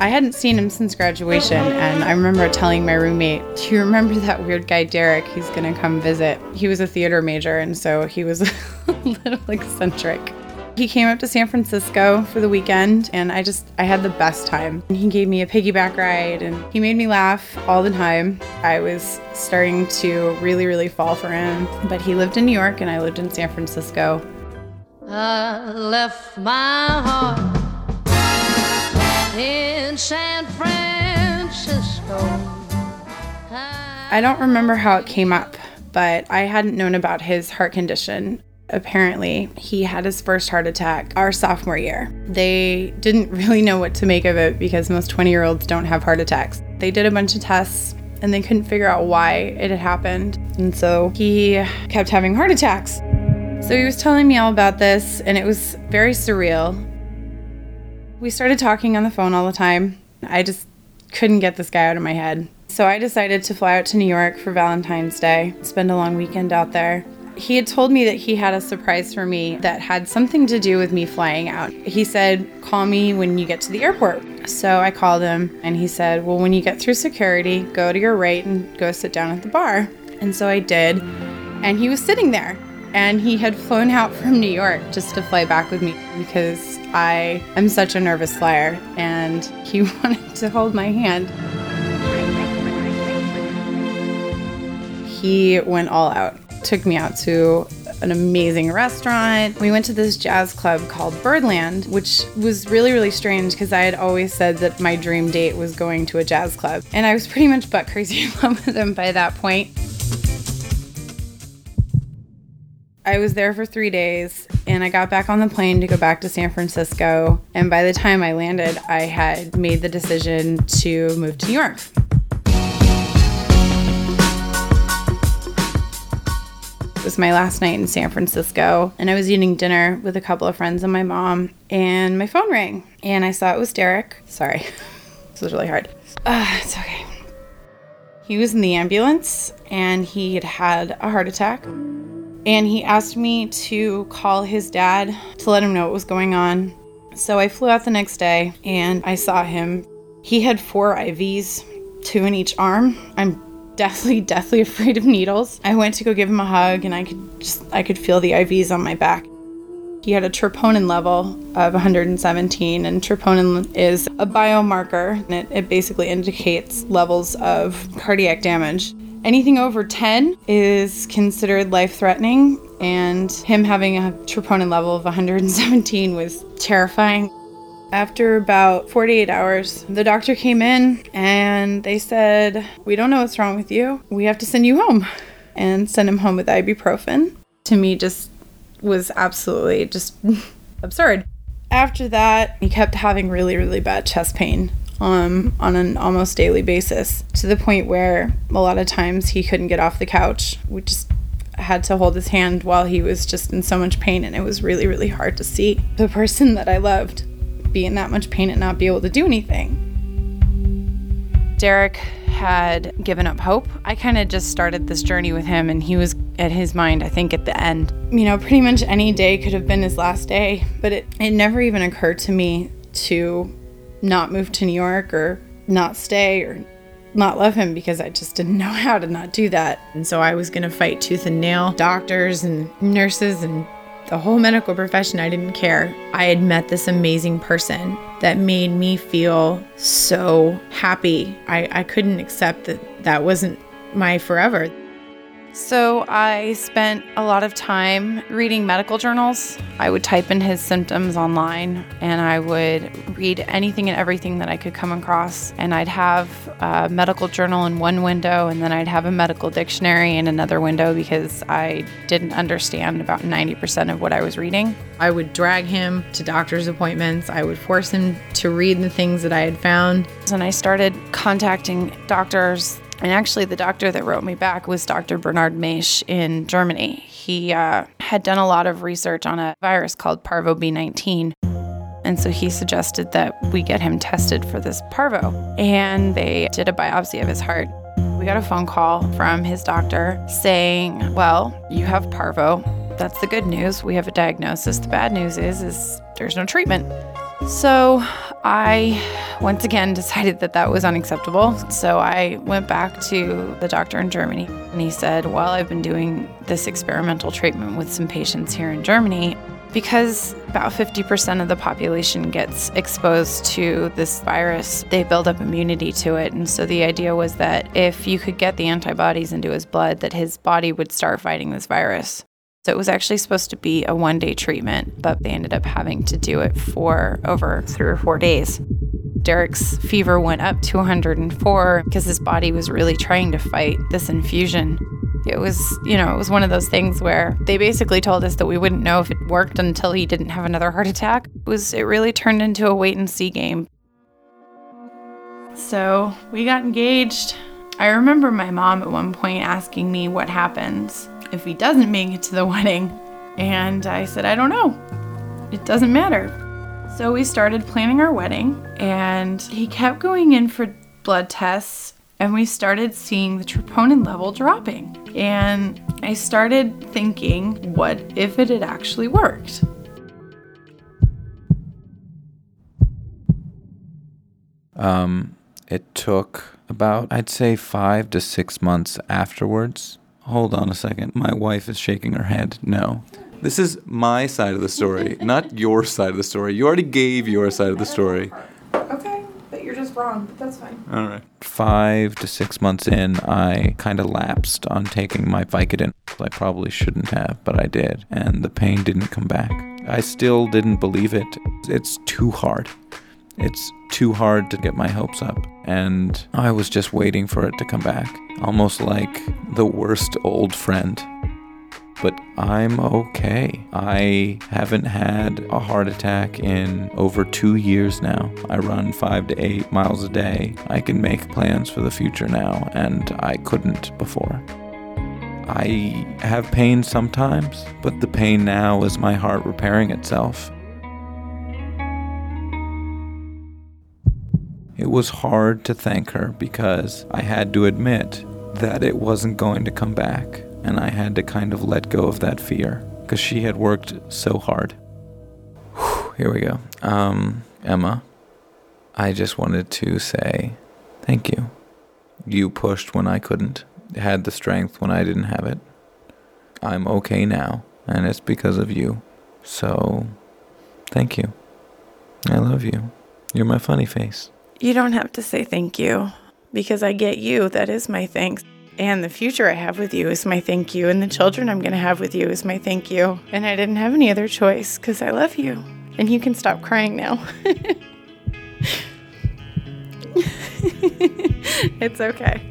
I hadn't seen him since graduation, and I remember telling my roommate, Do you remember that weird guy, Derrick? He's gonna come visit. He was a theater major, and so he was a little eccentric. He came up to San Francisco for the weekend, and I just, I had the best time. He gave me a piggyback ride, and he made me laugh all the time. I was starting to really, really fall for him. But he lived in New York, and I lived in San Francisco. I left my heart in San Francisco. I don't remember how it came up, but I hadn't known about his heart condition. Apparently, he had his first heart attack our sophomore year. They didn't really know what to make of it because most 20 year olds don't have heart attacks. They did a bunch of tests and they couldn't figure out why it had happened. And so he kept having heart attacks. So he was telling me all about this, and it was very surreal. We started talking on the phone all the time. I just couldn't get this guy out of my head. So I decided to fly out to New York for Valentine's Day, spend a long weekend out there. He had told me that he had a surprise for me that had something to do with me flying out. He said, Call me when you get to the airport. So I called him and he said, Well, when you get through security, go to your right and go sit down at the bar. And so I did. And he was sitting there and he had flown out from New York just to fly back with me because I am such a nervous flyer and he wanted to hold my hand. He went all out, took me out to an amazing restaurant. We went to this jazz club called Birdland, which was really, really strange because I had always said that my dream date was going to a jazz club. And I was pretty much butt crazy in love with him by that point. I was there for three days and I got back on the plane to go back to San Francisco. And by the time I landed, I had made the decision to move to New York. It was my last night in San Francisco, and I was eating dinner with a couple of friends and my mom, and my phone rang, and I saw it was Derrick. Sorry, this was really hard. Uh, it's okay. He was in the ambulance, and he had had a heart attack and he asked me to call his dad to let him know what was going on. So I flew out the next day and I saw him. He had four IVs, two in each arm. I'm deathly, deathly afraid of needles. I went to go give him a hug and I could just I could feel the IVs on my back. He had a troponin level of 117, and troponin is a biomarker, and it, it basically indicates levels of cardiac damage. Anything over 10 is considered life threatening, and him having a troponin level of 117 was terrifying. After about 48 hours, the doctor came in and they said, We don't know what's wrong with you. We have to send you home and send him home with ibuprofen. To me, just was absolutely just absurd. After that, he kept having really, really bad chest pain um, on an almost daily basis to the point where a lot of times he couldn't get off the couch. We just had to hold his hand while he was just in so much pain, and it was really, really hard to see the person that I loved be in that much pain and not be able to do anything. Derrick had given up hope. I kind of just started this journey with him, and he was at his mind, I think, at the end. You know, pretty much any day could have been his last day, but it, it never even occurred to me to not move to New York or not stay or not love him because I just didn't know how to not do that. And so I was going to fight tooth and nail doctors and nurses and the whole medical profession. I didn't care. I had met this amazing person that made me feel so happy. I, I couldn't accept that that wasn't my forever. So I spent a lot of time reading medical journals. I would type in his symptoms online and I would read anything and everything that I could come across. And I'd have a medical journal in one window and then I'd have a medical dictionary in another window because I didn't understand about 90% of what I was reading. I would drag him to doctor's appointments. I would force him to read the things that I had found. And I started contacting doctors and actually, the doctor that wrote me back was Dr. Bernard Maisch in Germany. He uh, had done a lot of research on a virus called Parvo B19. And so he suggested that we get him tested for this parvo. And they did a biopsy of his heart. We got a phone call from his doctor saying, "Well, you have parvo. That's the good news. We have a diagnosis. The bad news is is there's no treatment." So I once again decided that that was unacceptable. So I went back to the doctor in Germany and he said, Well, I've been doing this experimental treatment with some patients here in Germany. Because about 50% of the population gets exposed to this virus, they build up immunity to it. And so the idea was that if you could get the antibodies into his blood, that his body would start fighting this virus. So it was actually supposed to be a one day treatment, but they ended up having to do it for over three or four days. Derrick's fever went up to 104 because his body was really trying to fight this infusion. It was, you know, it was one of those things where they basically told us that we wouldn't know if it worked until he didn't have another heart attack. It was it really turned into a wait and see game. So, we got engaged. I remember my mom at one point asking me what happens if he doesn't make it to the wedding. And I said, I don't know. It doesn't matter. So we started planning our wedding, and he kept going in for blood tests, and we started seeing the troponin level dropping. And I started thinking, what if it had actually worked? Um, it took about, I'd say, five to six months afterwards Hold on a second. My wife is shaking her head. No. This is my side of the story, not your side of the story. You already gave your side of the story. Okay, but you're just wrong, but that's fine. All right. Five to six months in, I kind of lapsed on taking my Vicodin. I probably shouldn't have, but I did, and the pain didn't come back. I still didn't believe it. It's too hard. It's too hard to get my hopes up. And I was just waiting for it to come back, almost like the worst old friend. But I'm okay. I haven't had a heart attack in over two years now. I run five to eight miles a day. I can make plans for the future now, and I couldn't before. I have pain sometimes, but the pain now is my heart repairing itself It was hard to thank her because I had to admit that it wasn't going to come back, and I had to kind of let go of that fear because she had worked so hard. Whew, here we go. Um, Emma, I just wanted to say thank you. You pushed when I couldn't, had the strength when I didn't have it. I'm okay now, and it's because of you. So, thank you. I love you. You're my funny face. You don't have to say thank you because I get you. That is my thanks. And the future I have with you is my thank you. And the children I'm going to have with you is my thank you. And I didn't have any other choice because I love you. And you can stop crying now. it's okay.